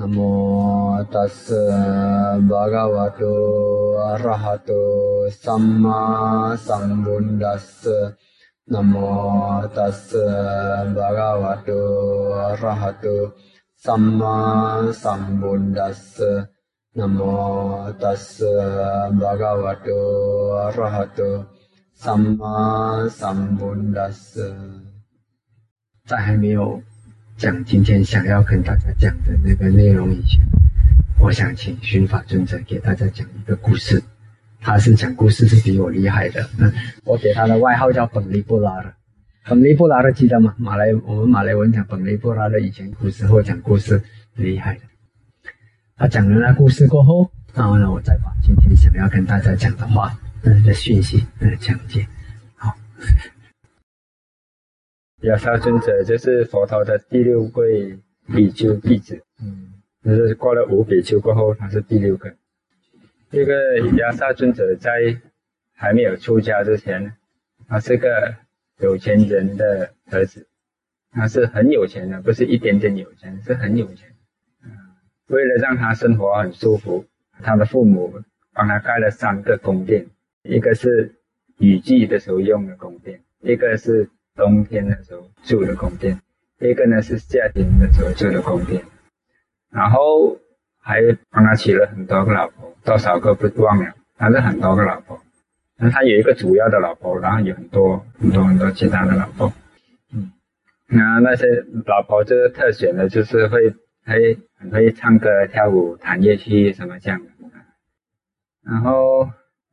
නමෝ තස් භගවතෝ අරහතෝ සම්මා සම්බුද්දස්ස. නමෝ තස් භගවතෝ අරහතෝ සම්මා සම්බුද්දස්ස. නමෝ තස් භගවතෝ අරහතෝ සම්මා සම්බුද්දස්ස. තහමියෝ 讲今天想要跟大家讲的那个内容以前，我想请寻法尊者给大家讲一个故事。他是讲故事是比我厉害的，我给他的外号叫本利布拉的。本利布拉的记得吗？马来我们马来文讲本利布拉的，以前古时候讲故事厉害的。他讲了那故事过后，然后呢，我再把今天想要跟大家讲的话，嗯的讯息嗯讲解。好。亚萨尊者就是佛陀的第六位比丘弟子，嗯，就是过了五比丘过后，他是第六个。这个亚萨尊者在还没有出家之前，他是个有钱人的儿子，他是很有钱的，不是一点点有钱，是很有钱。嗯，为了让他生活很舒服，他的父母帮他盖了三个宫殿，一个是雨季的时候用的宫殿，一个是。冬天的时候住的宫殿，一个呢是夏天的时候住的宫殿，然后还帮他娶了很多个老婆，多少个不忘了，反正很多个老婆。那他有一个主要的老婆，然后有很多很多很多其他的老婆。嗯，那那些老婆就是特选的，就是会会很会唱歌、跳舞、弹乐器什么这样的。然后。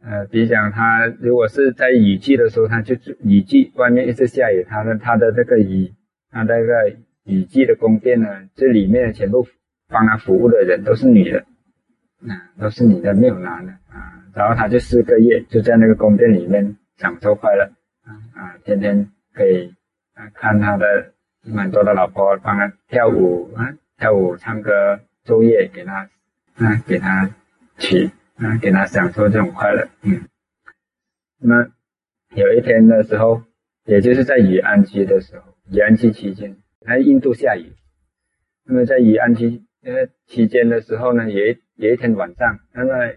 呃，比如讲，他如果是在雨季的时候，他就雨季外面一直下雨，他的他的这个雨，他那个雨季的宫殿呢，这里面全部帮他服务的人都是女的，啊，都是女的，没有男的啊。然后他就四个月就在那个宫殿里面享受快乐，啊啊，天天可以啊看他的蛮多的老婆帮他跳舞啊，跳舞、唱歌、昼夜给他啊，给他娶。啊，给他享受这种快乐，嗯。那么有一天的时候，也就是在雨安期的时候，雨安期期间，在印度下雨。那么在雨安期呃期间的时候呢，有一有一天晚上，那么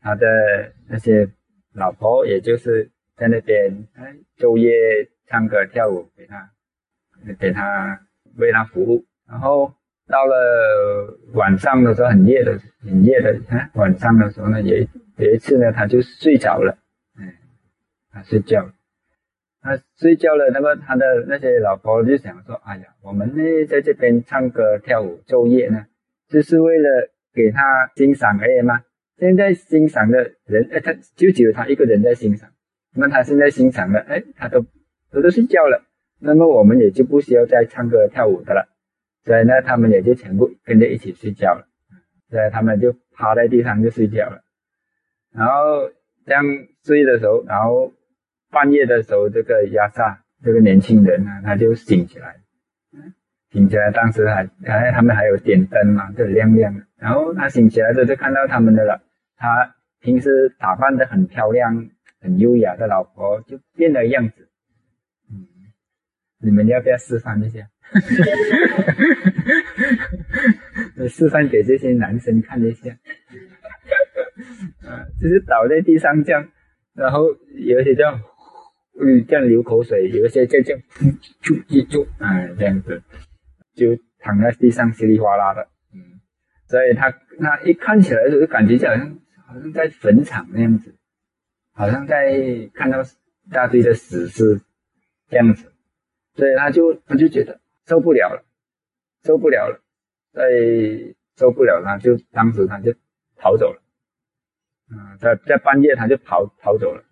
他的那些老婆，也就是在那边哎昼夜唱歌跳舞给他，给他为他服务，然后。到了晚上的时候，很夜的，很夜的。啊，晚上的时候呢，有有一次呢，他就睡着了。嗯，他睡觉，他睡觉了。那么他的那些老婆就想说：“哎呀，我们呢在这边唱歌跳舞昼夜呢，就是为了给他欣赏而已吗？现在欣赏的人，哎，他就只有他一个人在欣赏。那他现在欣赏了，哎，他都都都睡觉了。那么我们也就不需要再唱歌跳舞的了。”所以呢，他们也就全部跟着一起睡觉了。所以他们就趴在地上就睡觉了。然后这样睡的时候，然后半夜的时候，这个亚萨这个年轻人呢，他就醒起来。醒起来，当时还还他们还有点灯嘛，就亮亮的。然后他醒起来的时候，就看到他们的了。他平时打扮的很漂亮、很优雅的老婆，就变了样子。嗯，你们要不要示范一下？哈哈哈哈示范给这些男生看一下，啊，就是倒在地上这样，然后有一些这样，嗯，这样流口水，有一些这样，就就就，啊，这样子，就躺在地上稀里哗啦的，嗯，所以他他一看起来就感觉就好像好像在坟场那样子，好像在看到大堆的死尸这样子，所以他就他就觉得。受不了了，受不了了，在受不了，他就当时他就逃走了，嗯，在在半夜他就跑逃走了，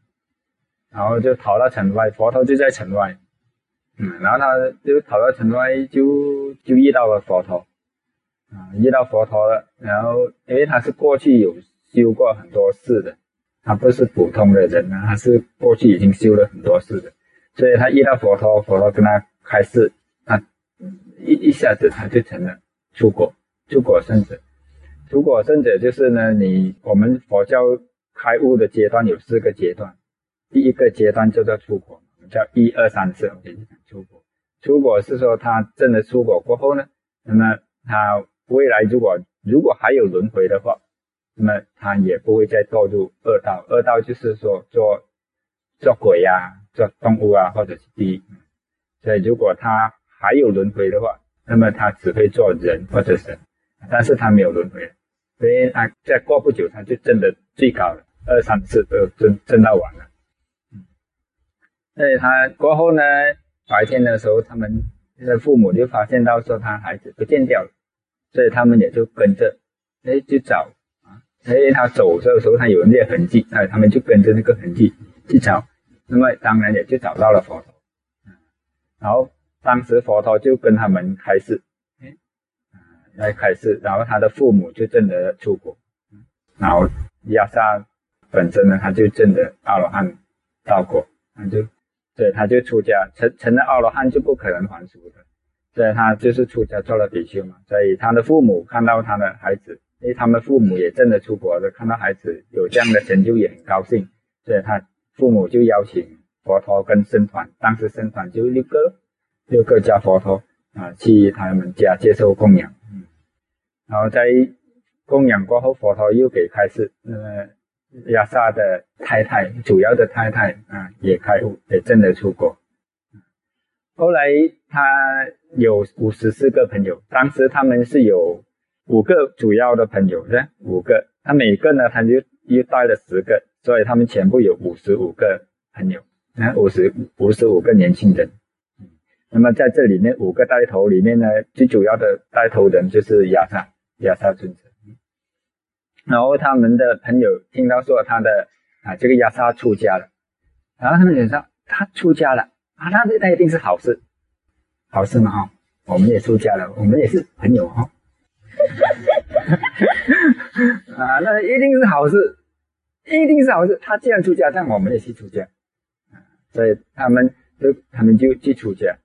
然后就逃到城外，佛陀就在城外，嗯，然后他就逃到城外，就就遇到了佛陀，啊，遇到佛陀了，然后因为他是过去有修过很多事的，他不是普通的人啊，他是过去已经修了很多事的，所以他遇到佛陀，佛陀跟他开示。一一下子他就成了出果，出果圣者。出果圣者就是呢，你我们佛教开悟的阶段有四个阶段，第一个阶段叫做出果，叫一二三四，我给你讲出果。出果是说他真的出果过后呢，那么他未来如果如果还有轮回的话，那么他也不会再堕入恶道。恶道就是说做做鬼呀，做动物啊，或者是地狱。所以如果他还有轮回的话，那么他只会做人或者神，但是他没有轮回，所以他在过不久他就真的最高了，二三次都真真到完了。嗯，所以他过后呢，白天的时候，他们的父母就发现到说他孩子不见掉了，所以他们也就跟着，哎，去找啊，所以他走的时候他有那些痕迹，哎，他们就跟着那个痕迹去找，那么当然也就找到了佛陀，然后。当时佛陀就跟他们开示，哎，来开示，然后他的父母就证得出国，然后亚萨本身呢，他就证得阿罗汉道果，他就，所以他就出家成成了阿罗汉就不可能还俗的，所以他就是出家做了比丘嘛，所以他的父母看到他的孩子，因为他们父母也证得出国的，看到孩子有这样的成就也很高兴，所以他父母就邀请佛陀跟僧团，当时僧团就六个。六个家佛陀啊，去他们家接受供养，嗯，然后在供养过后，佛陀又给开示，那么亚萨的太太，主要的太太啊，也开悟，也证得出国。后来他有五十四个朋友，当时他们是有五个主要的朋友，是五个，他每个呢，他就又带了十个，所以他们全部有五十五个朋友，那五十五十五个年轻人。那么在这里面五个带头里面呢，最主要的带头人就是亚萨，亚萨尊者。然后他们的朋友听到说他的啊这个亚萨出家了，然后他们就说他出家了。啊，那那一定是好事，好事嘛哈，我们也出家了，我们也是朋友哈，啊那一定是好事，一定是好事，他既然出家，但我们也去出家，所以他们就他们就去出家。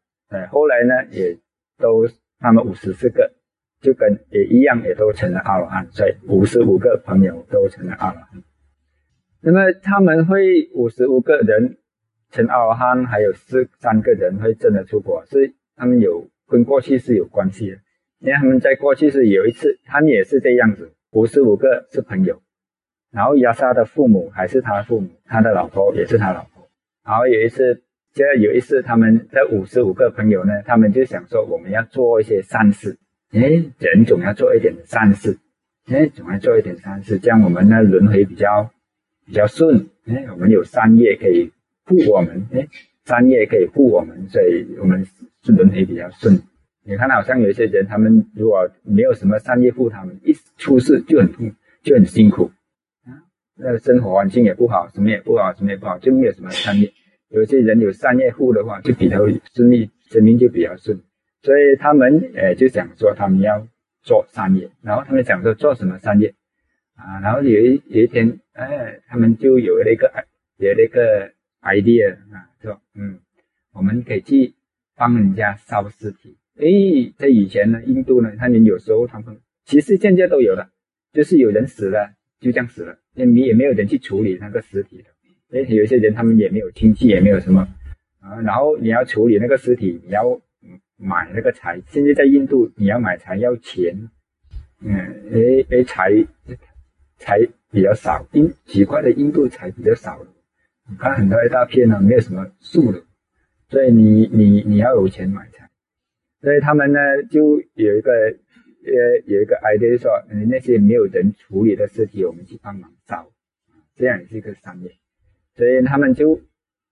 后来呢，也都他们五十四个，就跟也一样，也都成了阿罗汉。所以五十五个朋友都成了阿罗汉。那么他们会五十五个人成阿罗汉，还有四三个人会真的出国，是他们有跟过去是有关系的。因为他们在过去是有一次，他们也是这样子，五十五个是朋友，然后亚萨的父母还是他父母，他的老婆也是他老婆，然后有一次。就有一次，他们这五十五个朋友呢，他们就想说，我们要做一些善事。哎，人总要做一点善事，哎，总要做一点善事，这样我们呢轮回比较比较顺。哎，我们有善业可以护我们，哎，善业可以护我们，所以我们是轮回比较顺。你看，好像有一些人，他们如果没有什么善业护他们，一出事就很痛，就很辛苦啊。那生活环境也不好，什么也不好，什么也不好，就没有什么善业。有些人有商业户的话，就比较顺利，生命就比较顺。所以他们诶就想说，他们要做商业。然后他们想说做什么商业啊？然后有一有一天，哎，他们就有了一个有了一个 idea 啊，说嗯，我们可以去帮人家烧尸体。诶，在以前呢，印度呢，他们有时候他们其实现在都有了，就是有人死了就这样死了，也没也没有人去处理那个尸体的。而且，有些人他们也没有亲戚，也没有什么啊。然后你要处理那个尸体，你要买那个柴。现在在印度，你要买柴要钱。嗯，哎哎，柴柴比较少，印奇怪的印度柴比较少。你看很多一大片呢，没有什么树的，所以你你你要有钱买柴。所以他们呢就有一个呃有一个 idea 说，那些没有人处理的尸体，我们去帮忙找，这样也是一个商业。所以他们就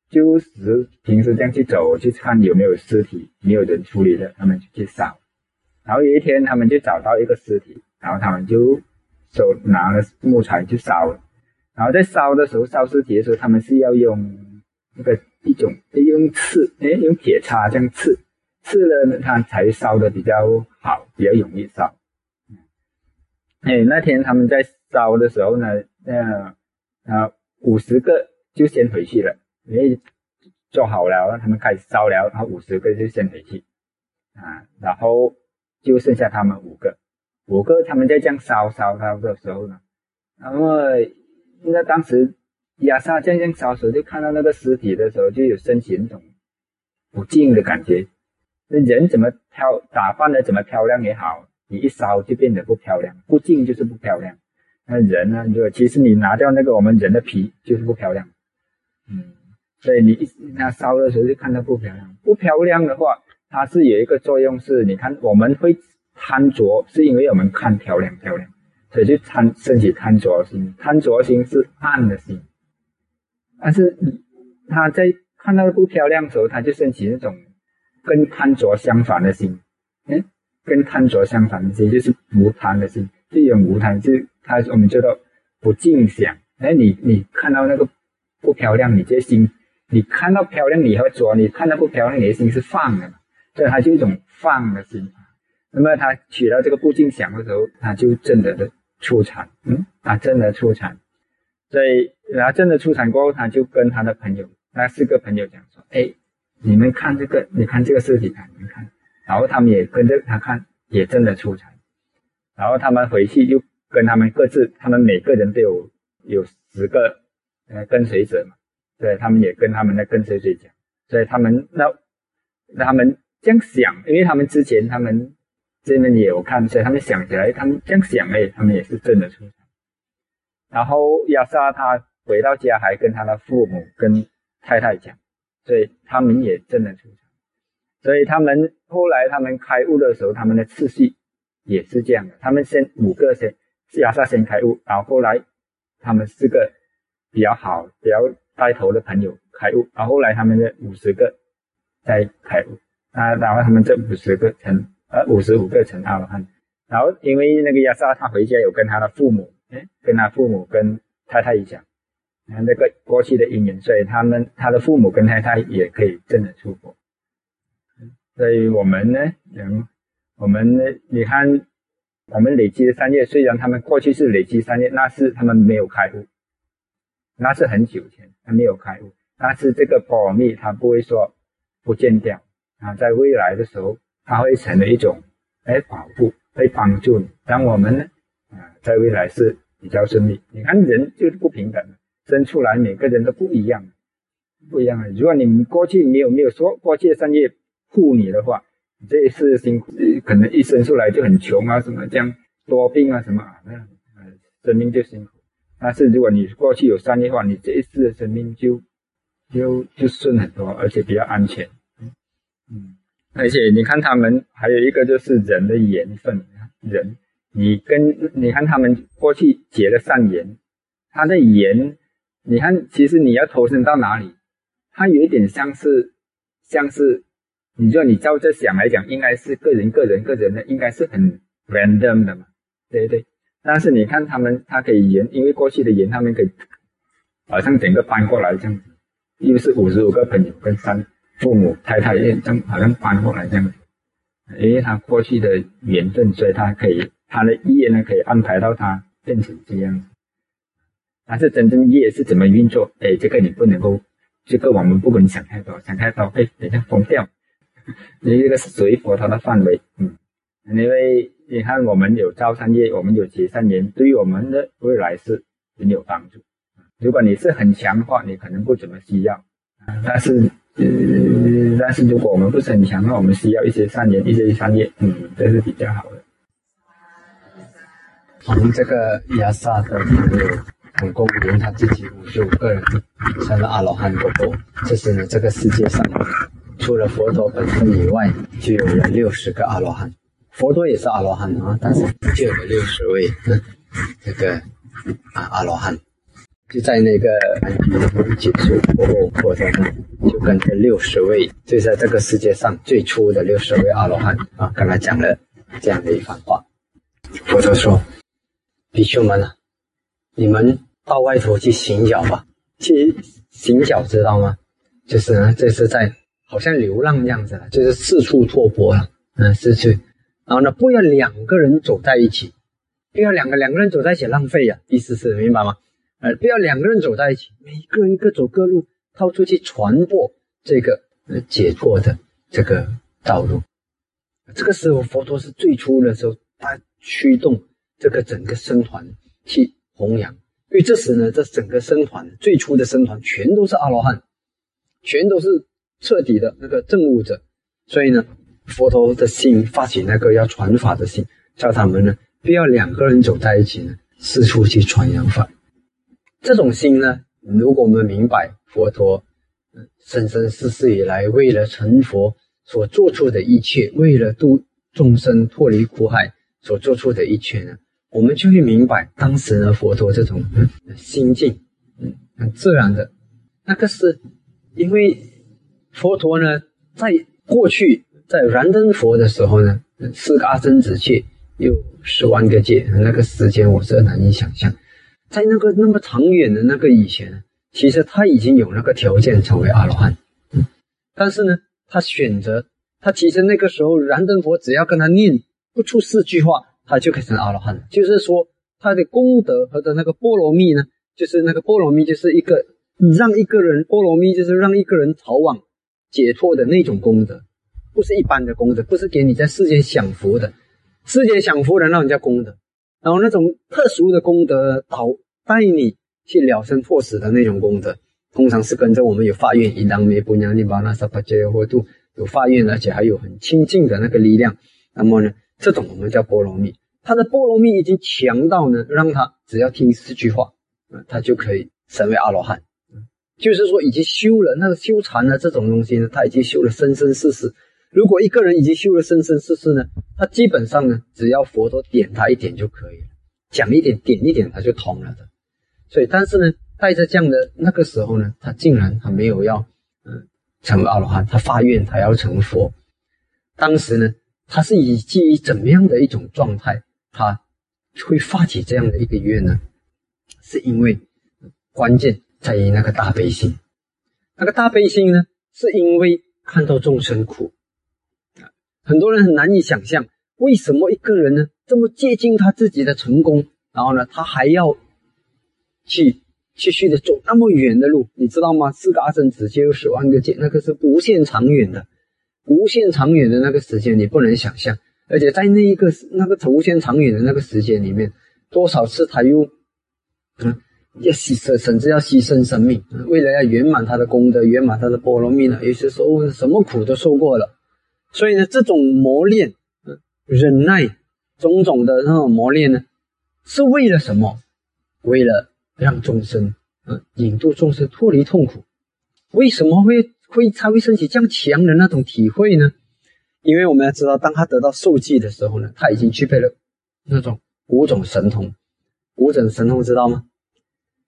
就是平时这样去走去看有没有尸体没有人处理的，他们就去烧。然后有一天他们就找到一个尸体，然后他们就手拿了木材去烧。然后在烧的时候烧尸体的时候，他们是要用那个一种用刺，哎，用铁叉这样刺，刺了它才烧的比较好，比较容易烧。哎，那天他们在烧的时候呢，那啊五十个。就先回去了，因为做好了，让他们开始烧了，然后五十个就先回去啊，然后就剩下他们五个，五个他们在这样烧烧烧的时候呢，然后那当时亚萨这样烧时候，就看到那个尸体的时候，就有升起那种不敬的感觉。那人怎么漂打扮的怎么漂亮也好，你一烧就变得不漂亮，不净就是不漂亮。那人呢，就其实你拿掉那个我们人的皮就是不漂亮，嗯，所以你一那烧的时候就看到不漂亮，不漂亮的话，它是有一个作用是，你看我们会贪着，是因为我们看漂亮漂亮，所以就贪升起贪着心，贪着心是暗的心，但是他在看到不漂亮的时候，他就升起那种跟贪着相反的心，嗯。跟贪着相反的心就是无贪的心，这种无贪就是他我们叫做不净想。哎，你你看到那个不漂亮，你这心你看到漂亮你会着，你看到不漂亮你的心是放的嘛，所以它就一种放的心。那么他取到这个不净想的时候，他就真的的出产，嗯，他真的出产。所以然后真的出产过后，他就跟他的朋友那四个朋友讲说：“哎，你们看这个，你看这个尸体，看你们看。”然后他们也跟着他看，也真的出产。然后他们回去又跟他们各自，他们每个人都有有十个呃跟随者嘛，对，他们也跟他们的跟随者讲，所以他们那那他们这样想，因为他们之前他们这边也有看，所以他们想起来，他们这样想哎，他们也是真的出。然后亚萨他回到家还跟他的父母跟太太讲，所以他们也真的出场。所以他们后来他们开悟的时候，他们的次序也是这样的。他们先五个先，亚萨先开悟，然后后来他们四个比较好、比较带头的朋友开悟，然后后来他们的五十个在开悟，啊，然后他们这五十个成，呃，五十五个成阿罗汉。然后因为那个亚萨他回家有跟他的父母，哎，跟他父母跟太太讲，啊，那个过去的因缘，所以他们他的父母跟太太也可以真的出国。所以我们呢，人，我们呢，你看，我们累积的三业，虽然他们过去是累积三业，那是他们没有开悟，那是很久前，他没有开悟。但是这个保密，他不会说不见掉啊，在未来的时候，它会成为一种来保护，会帮助你。当我们呢，啊，在未来是比较顺利。你看人就是不平等的，生出来每个人都不一样，不一样的。如果你过去没有没有说过去的三业。护你的话，这一次辛苦，可能一生出来就很穷啊，什么这样多病啊，什么啊，那生命就辛苦。但是如果你过去有善业的话，你这一次的生命就就就顺很多，而且比较安全。嗯，而且你看他们还有一个就是人的缘分，人你跟你看他们过去结了善缘，他的缘，你看其实你要投身到哪里，他有一点像是像是。你说你照这想来讲，应该是个人、个人、个人的，应该是很 random 的嘛，对不对？但是你看他们，他可以延，因为过去的延，他们可以好像整个搬过来这样子，又是五十五个朋友跟三父母、太太，这样好像搬过来这样子，因为他过去的缘分，所以他可以他的业呢可以安排到他变成这样子。但是真正业是怎么运作？哎，这个你不能够，这个我们不能想太多，想太多会等下疯掉。你这个是属于佛陀的范围，嗯，因为你看我们有造善业，我们有结善缘，对于我们的未来是很有帮助。如果你是很强的话，你可能不怎么需要，但是，呃，但是如果我们不是很强的话，我们需要一些善缘，一些善业，嗯，这是比较好的。我们这个亚萨的朋友，总共连他自己五十五个人成了阿罗汉过后，这是这个世界上。除了佛陀本身以外，就有了六十个阿罗汉。佛陀也是阿罗汉啊，但是就有了六十位这个啊阿罗汉。就在那个结束过后，佛陀呢就跟这六十位，就在这个世界上最初的六十位阿罗汉啊，跟他讲了这样的一番话。佛陀说：“比丘们啊，你们到外头去行脚吧。去行脚知道吗？就是呢，这是在。”好像流浪样子了，就是四处托钵了，嗯，四处。然后呢，不要两个人走在一起，不要两个两个人走在一起浪费呀，意思是明白吗？呃，不要两个人走在一起，每个人各走各路，到处去传播这个呃解脱的这个道路。这个时候，佛陀是最初的时候，他驱动这个整个僧团去弘扬。因为这时呢，这整个僧团最初的僧团全都是阿罗汉，全都是。彻底的那个证悟者，所以呢，佛陀的心发起那个要传法的心，叫他们呢不要两个人走在一起呢，四处去传扬法。这种心呢，如果我们明白佛陀，生生世世以来为了成佛所做出的一切，为了度众生脱离苦海所做出的一切呢，我们就会明白当时呢佛陀这种心境，嗯，很自然的，那个是因为佛陀呢在过去在燃灯佛的时候呢，四个阿僧子界有十万个界，那个时间我是难以想象。在那个那么长远的那个以前，其实他已经有那个条件成为阿罗汉，但是呢，他选择他其实那个时候燃灯佛只要跟他念不出四句话，他就可以成阿罗汉。就是说他的功德和的那个波罗蜜呢，就是那个波罗蜜就是一个让一个人波罗蜜就是让一个人逃往解脱的那种功德，不是一般的功德，不是给你在世间享福的，世间享福的让人家功德，然后那种特殊的功德导。带你去了生破死的那种功德，通常是跟着我们有发愿，一当灭不娘尼巴那萨巴杰或度有发愿，而且还有很清净的那个力量。那么呢，这种我们叫波罗蜜，他的波罗蜜已经强到呢，让他只要听四句话，啊，他就可以成为阿罗汉。就是说，已经修了那个修禅的这种东西呢，他已经修了生生世世。如果一个人已经修了生生世世呢，他基本上呢，只要佛陀点他一点就可以了，讲一点点一点，他就通了的。所以，但是呢，带着这样的那个时候呢，他竟然他没有要，嗯，成为阿罗汉，他发愿他要成佛。当时呢，他是以基于怎么样的一种状态，他会发起这样的一个愿呢？是因为关键在于那个大悲心。那个大悲心呢，是因为看到众生苦，很多人很难以想象，为什么一个人呢这么接近他自己的成功，然后呢，他还要。去继续的走那么远的路，你知道吗？四个阿僧子就有十万个界，那个是无限长远的，无限长远的那个时间你不能想象。而且在那一个那个无限长远的那个时间里面，多少次他又嗯要牺牲，甚至要牺牲生命，为了要圆满他的功德，圆满他的波罗蜜呢？有些时候什么苦都受过了。所以呢，这种磨练，忍耐，种种的那种磨练呢，是为了什么？为了。让众生，嗯，引渡众生脱离痛苦，为什么会会才会升起这样强的那种体会呢？因为我们要知道，当他得到受记的时候呢，他已经具备了那种五种神通。五种神通知道吗？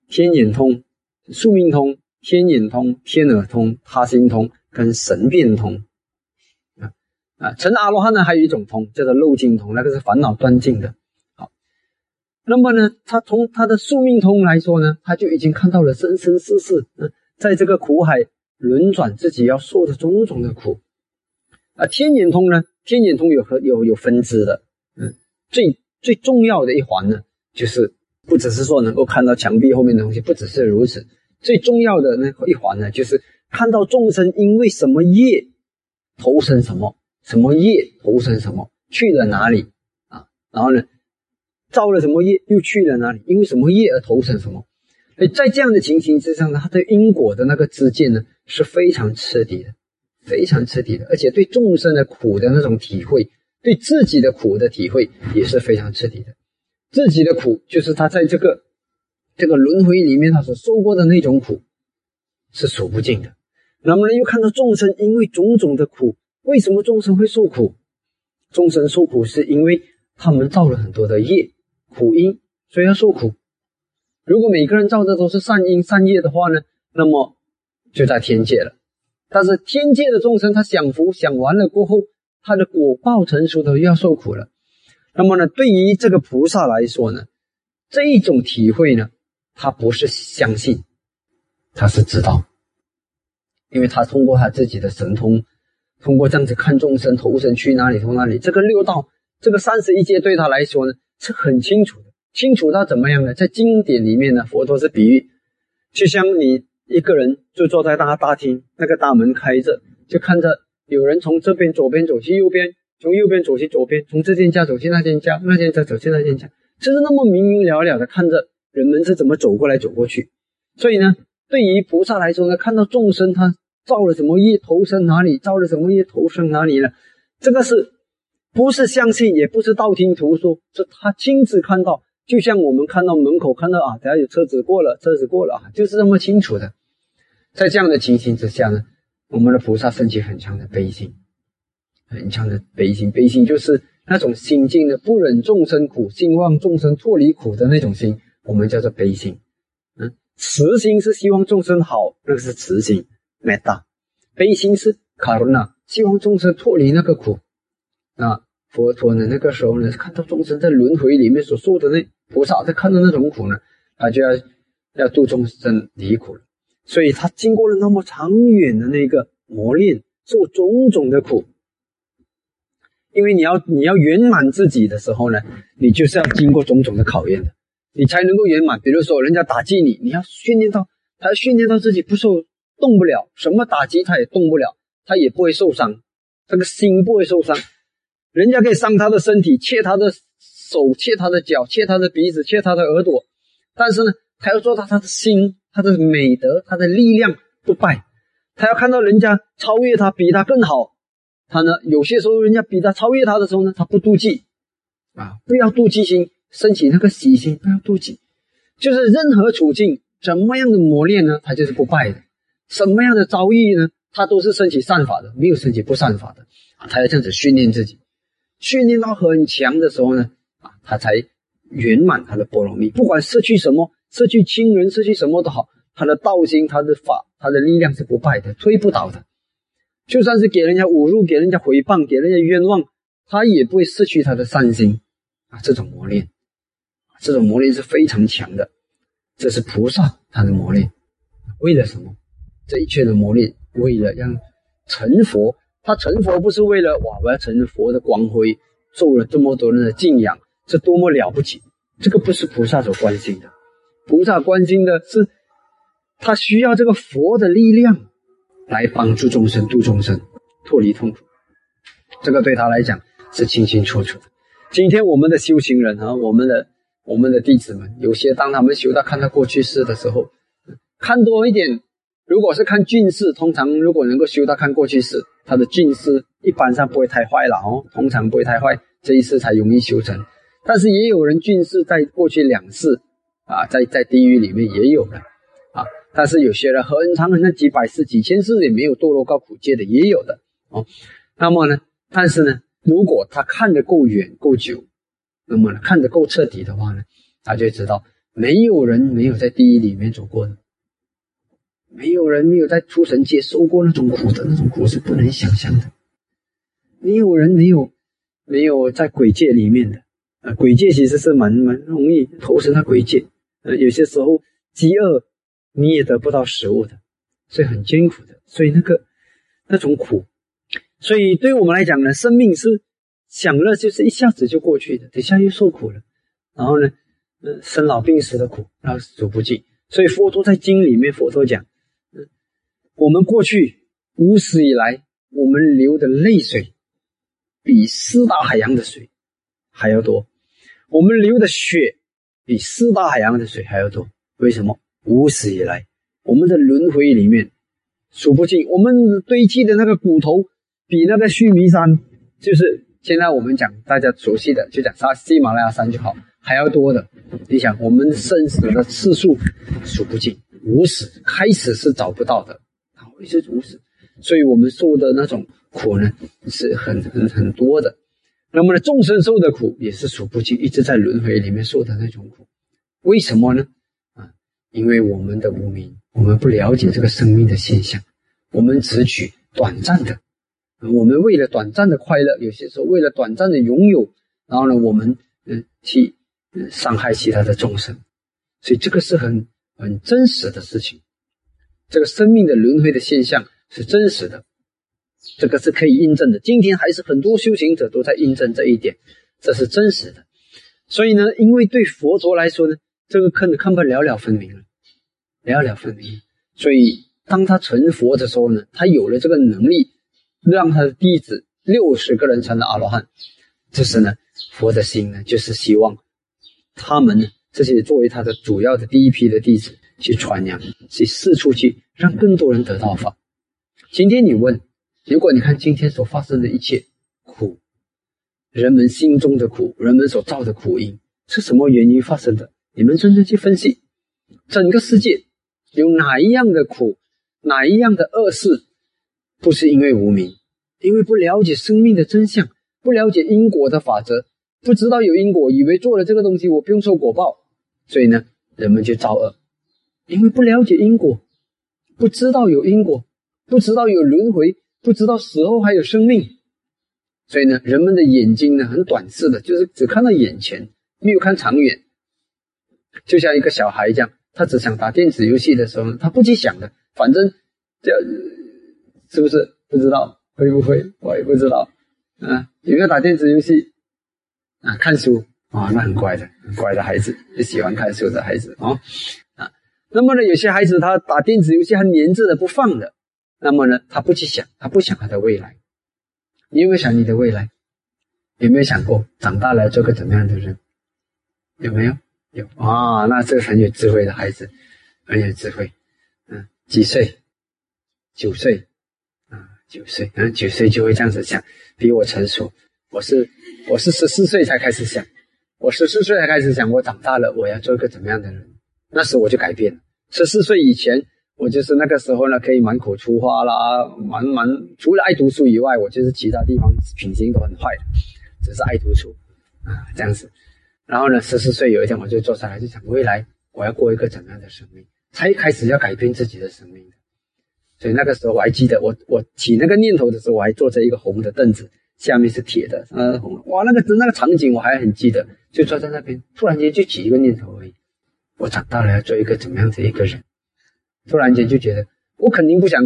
天眼通、宿命通、天眼通、天耳通、他心通跟神变通。啊，成阿罗汉呢，还有一种通叫做漏尽通，那个是烦恼断尽的。好那么呢，他从他的宿命通来说呢，他就已经看到了生生世世，嗯，在这个苦海轮转，自己要受的种种的苦。啊，天眼通呢，天眼通有和有有分支的，嗯，最最重要的一环呢，就是不只是说能够看到墙壁后面的东西，不只是如此，最重要的那一环呢，就是看到众生因为什么业投生什么，什么业投生什么，去了哪里啊，然后呢？造了什么业，又去了哪里？因为什么业而投生什么？所以在这样的情形之上呢，他对因果的那个知见呢是非常彻底的，非常彻底的，而且对众生的苦的那种体会，对自己的苦的体会也是非常彻底的。自己的苦就是他在这个这个轮回里面他所受过的那种苦是数不尽的。那么呢，又看到众生因为种种的苦，为什么众生会受苦？众生受苦是因为他们造了很多的业。苦因，所以要受苦。如果每个人造的都是善因善业的话呢，那么就在天界了。但是天界的众生，他享福享完了过后，他的果报成熟的要受苦了。那么呢，对于这个菩萨来说呢，这一种体会呢，他不是相信，他是知道，因为他通过他自己的神通，通过这样子看众生投生去哪里投哪里，这个六道，这个三十一界对他来说呢。是很清楚的，清楚到怎么样呢？在经典里面呢，佛陀是比喻，就像你一个人就坐在大大厅，那个大门开着，就看着有人从这边左边走去右边，从右边走去左边，从这间家走去那间家，那间家走去那间家，就是那么明明了了的看着人们是怎么走过来走过去。所以呢，对于菩萨来说呢，看到众生他造了什么业投生哪里，造了什么业投生哪里呢？这个是。不是相信，也不是道听途说，是他亲自看到。就像我们看到门口看到啊，等下有车子过了，车子过了啊，就是这么清楚的。在这样的情形之下呢，我们的菩萨升起很强的悲心，很强的悲心。悲心就是那种心境的不忍众生苦，希望众生脱离苦的那种心，我们叫做悲心。嗯，慈心是希望众生好，那个是慈心 Meta，。悲心是 karuna，希望众生脱离那个苦。啊，佛陀呢，那个时候呢，看到众生在轮回里面所受的那菩萨在看到那种苦呢，他就要要度众生离苦了。所以他经过了那么长远的那个磨练，受种种的苦。因为你要你要圆满自己的时候呢，你就是要经过种种的考验的，你才能够圆满。比如说人家打击你，你要训练到他训练到自己不受动不了，什么打击他也动不了，他也不会受伤，这个心不会受伤。人家可以伤他的身体，切他的手，切他的脚，切他的鼻子，切他的耳朵，但是呢，他要做到他的心。他的美德，他的力量不败，他要看到人家超越他，比他更好。他呢，有些时候人家比他超越他的时候呢，他不妒忌啊，不要妒忌心，升起那个喜心，不要妒忌。就是任何处境，怎么样的磨练呢，他就是不败的；什么样的遭遇呢，他都是升起善法的，没有升起不善法的啊。他要这样子训练自己，训练到很强的时候呢，啊，他才圆满他的波罗蜜。不管失去什么。失去亲人，失去什么都好，他的道心、他的法、他的力量是不败的，推不倒的。就算是给人家侮辱、给人家诽谤、给人家冤枉，他也不会失去他的善心啊！这种磨练，这种磨练是非常强的。这是菩萨他的磨练，为了什么？这一切的磨练，为了让成佛。他成佛不是为了哇，我要成佛的光辉，受了这么多人的敬仰，这多么了不起！这个不是菩萨所关心的。菩萨关心的是，他需要这个佛的力量来帮助众生、度众生、脱离痛苦。这个对他来讲是清清楚楚的。今天我们的修行人啊，我们的我们的弟子们，有些当他们修到看到过去式的时候，看多一点。如果是看近世，通常如果能够修到看过去式，他的近世一般上不会太坏了哦，通常不会太坏，这一次才容易修成。但是也有人近世在过去两世。啊，在在地狱里面也有的，啊，但是有些人很长很长几百世、几千世也没有堕落到苦界的也有的哦。那么呢，但是呢，如果他看得够远、够久，那么呢，看得够彻底的话呢，他就知道没有人没有在地狱里面走过的，没有人没有在出神界受过那种苦的，那种苦是不能想象的，没有人没有没有在鬼界里面的。啊，鬼界其实是蛮蛮容易投身到鬼界，呃，有些时候饥饿你也得不到食物的，所以很艰苦的，所以那个那种苦，所以对我们来讲呢，生命是享乐就是一下子就过去的，等下又受苦了，然后呢，呃，生老病死的苦，然后数不尽，所以佛陀在经里面，佛陀讲，我们过去无始以来，我们流的泪水比四大海洋的水还要多。我们流的血比四大海洋的水还要多，为什么？无始以来，我们的轮回里面数不尽，我们堆积的那个骨头比那个须弥山，就是现在我们讲大家熟悉的，就讲沙喜马拉雅山就好，还要多的。你想，我们生死的次数数不尽，无始开始是找不到的，一直如此，所以我们受的那种苦呢，是很很很多的。那么呢，众生受的苦也是数不尽，一直在轮回里面受的那种苦，为什么呢？啊，因为我们的无明，我们不了解这个生命的现象，我们只取短暂的，我们为了短暂的快乐，有些时候为了短暂的拥有，然后呢，我们嗯去伤害其他的众生，所以这个是很很真实的事情，这个生命的轮回的现象是真实的。这个是可以印证的，今天还是很多修行者都在印证这一点，这是真实的。所以呢，因为对佛陀来说呢，这个看看不了了分明了，了了分明。所以当他成佛的时候呢，他有了这个能力，让他的弟子六十个人成了阿罗汉。这时呢，佛的心呢，就是希望他们呢，这些作为他的主要的第一批的弟子去传扬，去四处去让更多人得到法。今天你问。如果你看今天所发生的一切苦，人们心中的苦，人们所造的苦因是什么原因发生的？你们真正去分析，整个世界有哪一样的苦，哪一样的恶事，不是因为无名，因为不了解生命的真相，不了解因果的法则，不知道有因果，以为做了这个东西我不用受果报，所以呢，人们就造恶，因为不了解因果，不知道有因果，不知道有轮回，不知道死后还有生命，所以呢，人们的眼睛呢很短视的，就是只看到眼前，没有看长远。就像一个小孩一样，他只想打电子游戏的时候，他不去想的，反正这是不是不知道会不会，我也不知道啊。有没有打电子游戏啊？看书啊，那很乖的，很乖的孩子，就喜欢看书的孩子啊啊。那么呢，有些孩子他打电子游戏还黏着的不放的，那么呢，他不去想，他不想他的未来。你有没有想你的未来？有没有想过长大了做个怎么样的人？有没有？有啊，那这个很有智慧的孩子，很有智慧。嗯，几岁？九岁。啊，九岁，嗯，九岁就会这样子想，比我成熟。我是我是十四岁才开始想，我十四岁才开始想，我长大了我要做个怎么样的人？那时我就改变了。十四岁以前，我就是那个时候呢，可以满口粗话啦，满满除了爱读书以外，我就是其他地方品行都很坏的，只是爱读书啊，这样子。然后呢，十四岁有一天，我就坐下来就想，未来我要过一个怎么样的生命？才开始要改变自己的生命的。所以那个时候我还记得，我我起那个念头的时候，我还坐在一个红的凳子，下面是铁的，呃，哇，那个那个场景我还很记得，就坐在那边，突然间就起一个念头而已。我长大了要做一个怎么样的一个人？突然间就觉得，我肯定不想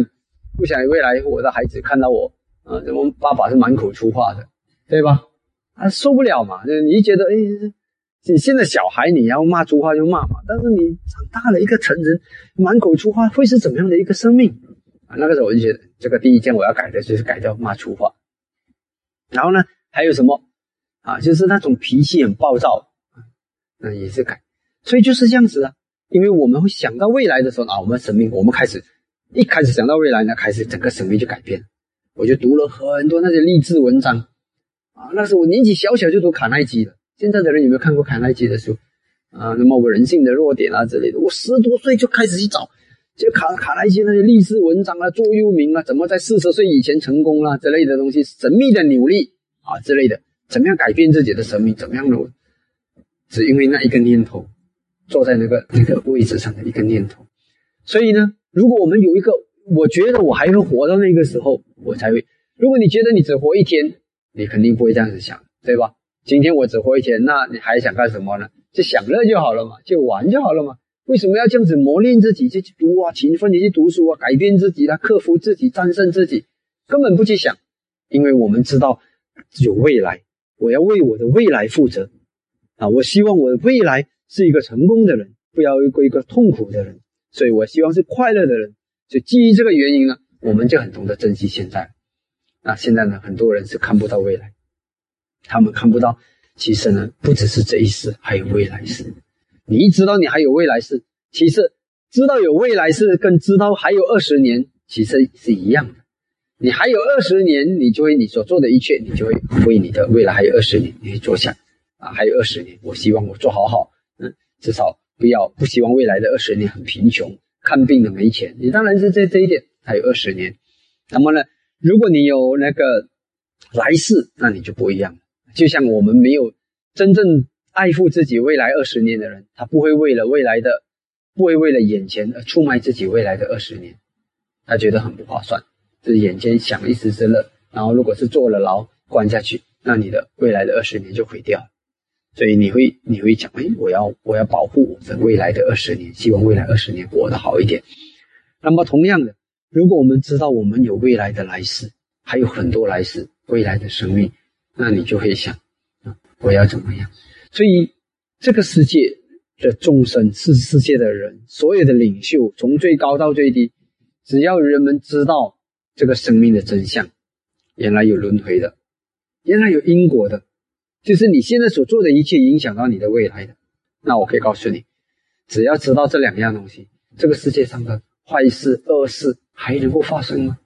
不想未来我的孩子看到我，啊，我爸爸是满口粗话的，对吧？啊，受不了嘛！你一觉得，哎。你现在小孩，你要骂粗话就骂嘛。但是你长大了一个成人，满口粗话会是怎么样的一个生命啊？那个时候我就觉得，这个第一件我要改的就是改掉骂粗话。然后呢，还有什么啊？就是那种脾气很暴躁啊，那也是改。所以就是这样子啊。因为我们会想到未来的时候啊，我们的生命我们开始一开始想到未来呢，开始整个生命就改变。我就读了很多那些励志文章啊。那时候我年纪小小就读卡耐基了。现在的人有没有看过卡耐基的书啊？那么我人性的弱点啊之类的，我十多岁就开始去找，就卡卡耐基那些励志文章啊，座右铭啊，怎么在四十岁以前成功啦之类的东西，神秘的努力啊之类的，怎么样改变自己的生命，怎么样的，只因为那一个念头，坐在那个 那个位置上的一个念头。所以呢，如果我们有一个，我觉得我还会活到那个时候，我才会。如果你觉得你只活一天，你肯定不会这样子想，对吧？今天我只活一天，那你还想干什么呢？就享乐就好了嘛，就玩就好了嘛。为什么要这样子磨练自己，去读啊，勤奋的去读书啊，改变自己啊，克服自己，战胜自己？根本不去想，因为我们知道有未来，我要为我的未来负责啊！我希望我的未来是一个成功的人，不要一个一个痛苦的人，所以我希望是快乐的人。就基于这个原因呢，我们就很懂得珍惜现在。那现在呢，很多人是看不到未来。他们看不到，其实呢，不只是这一世，还有未来世。你一知道你还有未来世，其实知道有未来世跟知道还有二十年，其实是一样的。你还有二十年，你就会你所做的一切，你就会为你的未来还有二十年，你会做下啊，还有二十年，我希望我做好好，至少不要不希望未来的二十年很贫穷，看病的没钱。你当然是这这一点还有二十年。那么呢，如果你有那个来世，那你就不一样了。就像我们没有真正爱护自己未来二十年的人，他不会为了未来的，不会为了眼前而出卖自己未来的二十年，他觉得很不划算，就是眼前享一时之乐，然后如果是坐了牢关下去，那你的未来的二十年就毁掉了。所以你会你会讲，哎，我要我要保护我的未来的二十年，希望未来二十年活得好一点。那么同样的，如果我们知道我们有未来的来世，还有很多来世未来的生命。那你就会想，啊，我要怎么样？所以这个世界的众生，是世界的人，所有的领袖，从最高到最低，只要人们知道这个生命的真相，原来有轮回的，原来有因果的，就是你现在所做的一切影响到你的未来的。那我可以告诉你，只要知道这两样东西，这个世界上的坏事、恶事还能够发生吗？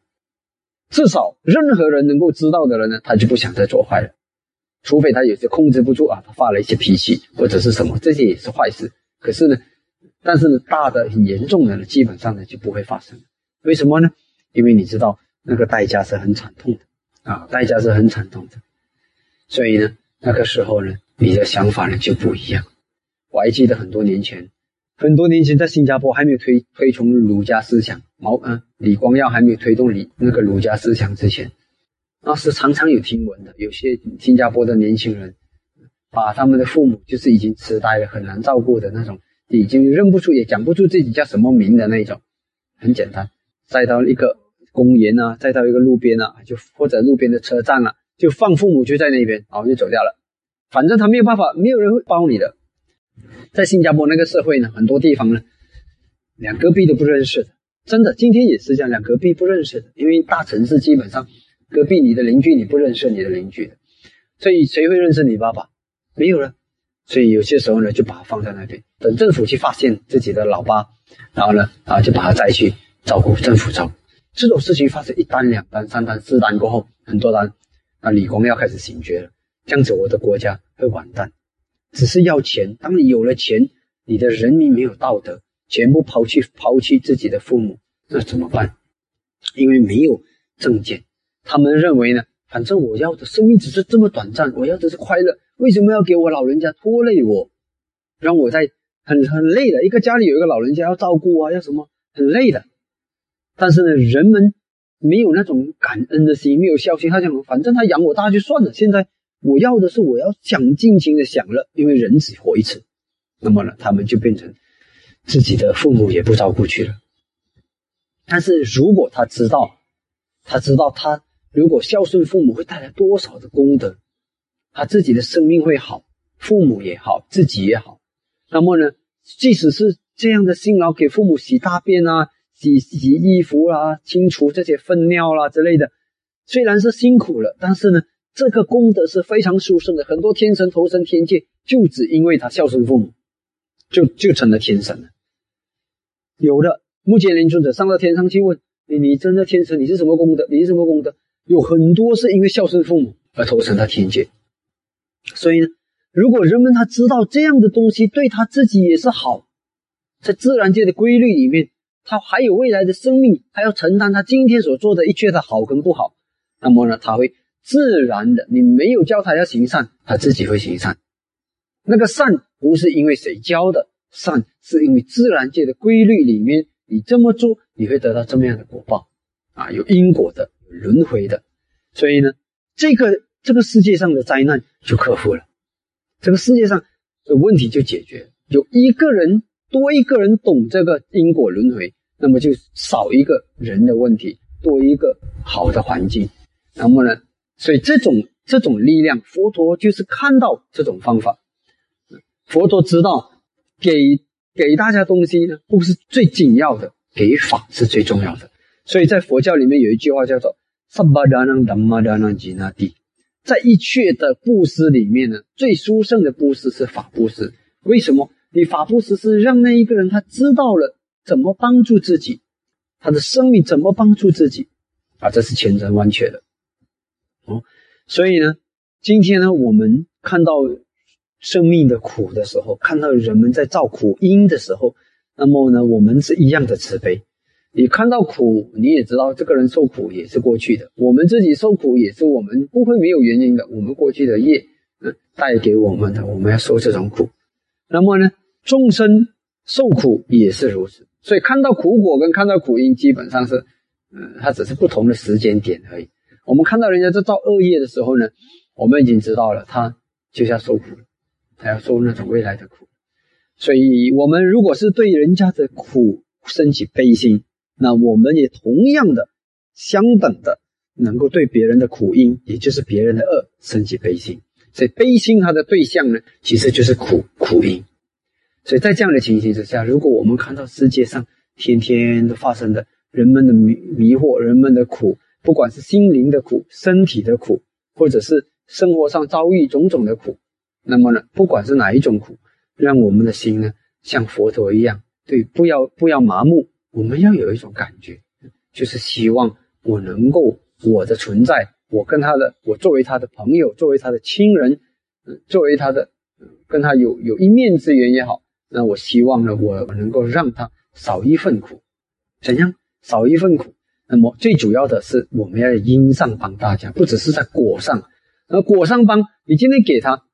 至少任何人能够知道的人呢，他就不想再做坏了。除非他有些控制不住啊，他发了一些脾气或者是什么，这些也是坏事。可是呢，但是，大的很严重的呢，基本上呢就不会发生。为什么呢？因为你知道那个代价是很惨痛的啊，代价是很惨痛的。所以呢，那个时候呢，你的想法呢就不一样。我还记得很多年前，很多年前在新加坡还没有推推崇儒家思想，毛嗯李光耀还没有推动李那个儒家思想之前，那是常常有听闻的。有些新加坡的年轻人，把他们的父母就是已经痴呆了、很难照顾的那种，已经认不出也讲不出自己叫什么名的那种，很简单，再到一个公园啊，再到一个路边啊，就或者路边的车站啊。就放父母就在那边，然后就走掉了。反正他没有办法，没有人会帮你的。在新加坡那个社会呢，很多地方呢，两隔壁都不认识的，真的，今天也是这样，两隔壁不认识的。因为大城市基本上，隔壁你的邻居你不认识你的邻居的，所以谁会认识你爸爸？没有了。所以有些时候呢，就把他放在那边，等政府去发现自己的老爸，然后呢，啊，就把他再去照顾，政府照顾。这种事情发生一单、两单、三单、四单过后，很多单。那李光耀开始醒觉了，这样子我的国家会完蛋。只是要钱，当你有了钱，你的人民没有道德，全部抛弃抛弃自己的父母，那怎么办？因为没有证件，他们认为呢，反正我要的生命只是这么短暂，我要的是快乐，为什么要给我老人家拖累我，让我在很很累的一个家里有一个老人家要照顾啊，要什么很累的。但是呢，人们。没有那种感恩的心，没有孝心，他讲反正他养我大就算了。现在我要的是我要想尽情的享乐，因为人只活一次。那么呢，他们就变成自己的父母也不照顾去了。但是如果他知道，他知道他如果孝顺父母会带来多少的功德，他自己的生命会好，父母也好，自己也好。那么呢，即使是这样的辛劳，给父母洗大便啊。洗洗衣服啦，清除这些粪尿啦之类的，虽然是辛苦了，但是呢，这个功德是非常殊胜的。很多天神投身天界，就只因为他孝顺父母，就就成了天神了。有的目犍连尊者上到天上去问你：“你真的天神？你是什么功德？你是什么功德？”有很多是因为孝顺父母而投身到天界。所以呢，如果人们他知道这样的东西对他自己也是好，在自然界的规律里面。他还有未来的生命，他要承担他今天所做的一切的好跟不好。那么呢，他会自然的，你没有教他要行善，他自己会行善。那个善不是因为谁教的，善是因为自然界的规律里面，你这么做，你会得到这么样的果报啊，有因果的，有轮回的。所以呢，这个这个世界上的灾难就克服了，这个世界上的问题就解决。有一个人。多一个人懂这个因果轮回，那么就少一个人的问题，多一个好的环境。那么呢，所以这种这种力量，佛陀就是看到这种方法。佛陀知道，给给大家东西呢，不是最紧要的，给法是最重要的。所以在佛教里面有一句话叫做“萨巴达囊达玛达囊吉那蒂”。在一切的布施里面呢，最殊胜的布施是法布施。为什么？你法布施是让那一个人他知道了怎么帮助自己，他的生命怎么帮助自己啊，这是千真万确的哦。所以呢，今天呢，我们看到生命的苦的时候，看到人们在造苦因的时候，那么呢，我们是一样的慈悲。你看到苦，你也知道这个人受苦也是过去的，我们自己受苦也是我们不会没有原因的，我们过去的业嗯带给我们的，我们要受这种苦。那么呢？众生受苦也是如此，所以看到苦果跟看到苦因基本上是，嗯，它只是不同的时间点而已。我们看到人家在造恶业的时候呢，我们已经知道了他就要受苦，他要受那种未来的苦。所以，我们如果是对人家的苦升起悲心，那我们也同样的、相等的，能够对别人的苦因，也就是别人的恶升起悲心。所以，悲心它的对象呢，其实就是苦苦因。所以在这样的情形之下，如果我们看到世界上天天都发生的人们的迷迷惑、人们的苦，不管是心灵的苦、身体的苦，或者是生活上遭遇种种的苦，那么呢，不管是哪一种苦，让我们的心呢像佛陀一样，对，不要不要麻木，我们要有一种感觉，就是希望我能够我的存在，我跟他的，我作为他的朋友，作为他的亲人，作为他的，跟他有有一面之缘也好，那我希望呢，我能够让他少一份苦，怎样少一份苦？那么最主要的是，我们要因上帮大家，不只是在果上，而果上帮你今天给他，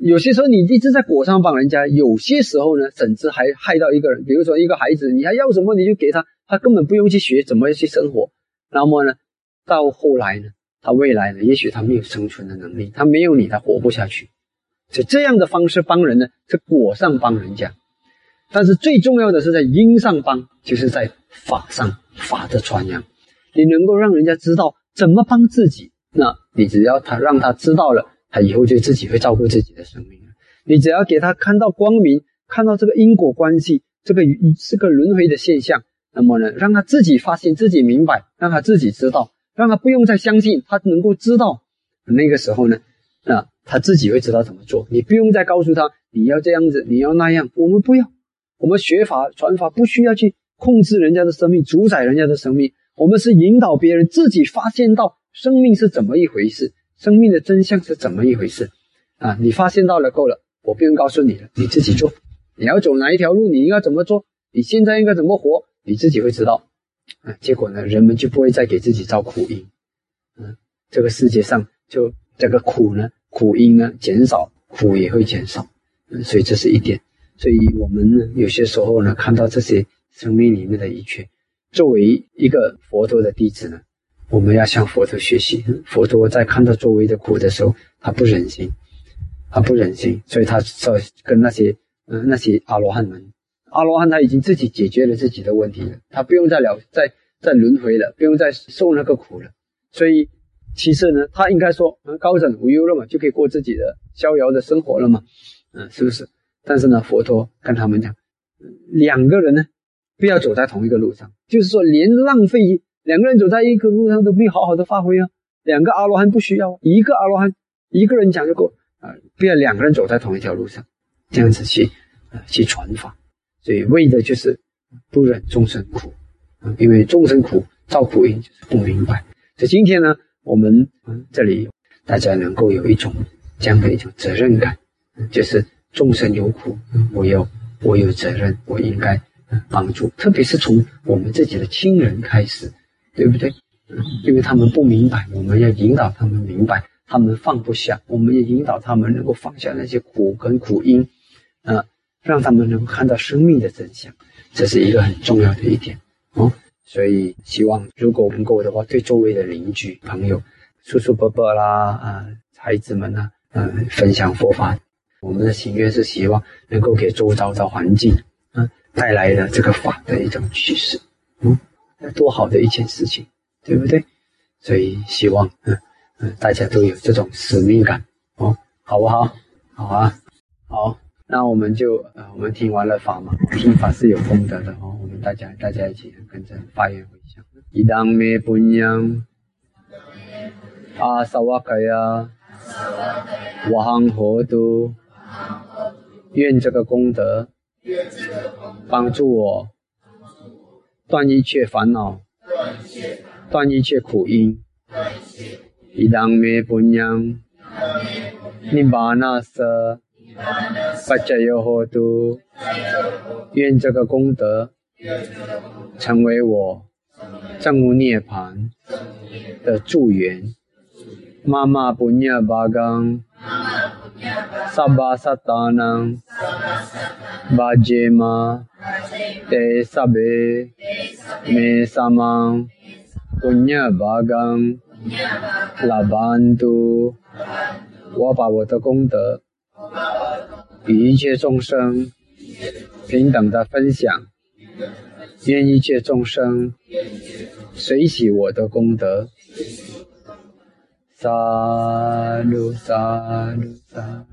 有些时候你一直在果上帮人家，有些时候呢，甚至还害到一个人，比如说一个孩子，你还要什么你就给他，他根本不用去学怎么去生活，那么呢，到后来呢？他未来呢？也许他没有生存的能力，他没有你，他活不下去。所以这样的方式帮人呢，是果上帮人家。但是最重要的是在因上帮，就是在法上法的传扬。你能够让人家知道怎么帮自己，那你只要他让他知道了，他以后就自己会照顾自己的生命了。你只要给他看到光明，看到这个因果关系，这个是个轮回的现象，那么呢，让他自己发现自己明白，让他自己知道。让他不用再相信，他能够知道，那个时候呢，啊，他自己会知道怎么做。你不用再告诉他你要这样子，你要那样。我们不要，我们学法传法不需要去控制人家的生命，主宰人家的生命。我们是引导别人自己发现到生命是怎么一回事，生命的真相是怎么一回事。啊，你发现到了够了，我不用告诉你了，你自己做。你要走哪一条路，你应该怎么做？你现在应该怎么活，你自己会知道。啊，结果呢，人们就不会再给自己造苦因，嗯，这个世界上就这个苦呢，苦因呢减少，苦也会减少，所以这是一点。所以我们呢，有些时候呢，看到这些生命里面的一切，作为一个佛陀的弟子呢，我们要向佛陀学习。佛陀在看到周围的苦的时候，他不忍心，他不忍心，所以他说跟那些嗯那些阿罗汉们。阿罗汉他已经自己解决了自己的问题了，他不用再了再再轮回了，不用再受那个苦了。所以其次呢，他应该说高枕无忧了嘛，就可以过自己的逍遥的生活了嘛，嗯，是不是？但是呢，佛陀跟他们讲，两个人呢不要走在同一个路上，就是说连浪费两个人走在一个路上都没有好好的发挥啊。两个阿罗汉不需要，一个阿罗汉一个人讲就够啊，不要两个人走在同一条路上，这样子去啊去传法。所以为的就是不忍众生苦啊，因为众生苦造苦因就是不明白。所以今天呢，我们这里大家能够有一种这样的一种责任感，就是众生有苦，我有我有责任，我应该帮助，特别是从我们自己的亲人开始，对不对？因为他们不明白，我们要引导他们明白，他们放不下，我们要引导他们能够放下那些苦跟苦因啊。让他们能够看到生命的真相，这是一个很重要的一点哦。所以希望如果能够的话，对周围的邻居、朋友、叔叔伯伯啦啊、孩子们呢，嗯，分享佛法。我们的心愿是希望能够给周遭的环境，嗯，带来的这个法的一种趋势，嗯，多好的一件事情，对不对？所以希望，嗯嗯，大家都有这种使命感哦，好不好？好啊，好。那我们就呃，我们听完了法嘛，听法是有功德的哦。大家大家一起跟着发言回向。一当灭不扬，阿萨瓦卡呀，瓦行何度？愿这个功德帮助我断一切烦恼，断一切苦因。一当灭不扬，尼巴那瑟。发家有何度？愿这个功德成为我正悟涅槃的助缘。妈妈不涅巴冈，萨巴萨达囊，巴杰玛，得萨贝，梅萨芒，不涅巴冈，拉班度。我把我的功德。与一切众生平等的分享，愿一切众生随喜我的功德。萨卢萨卢萨。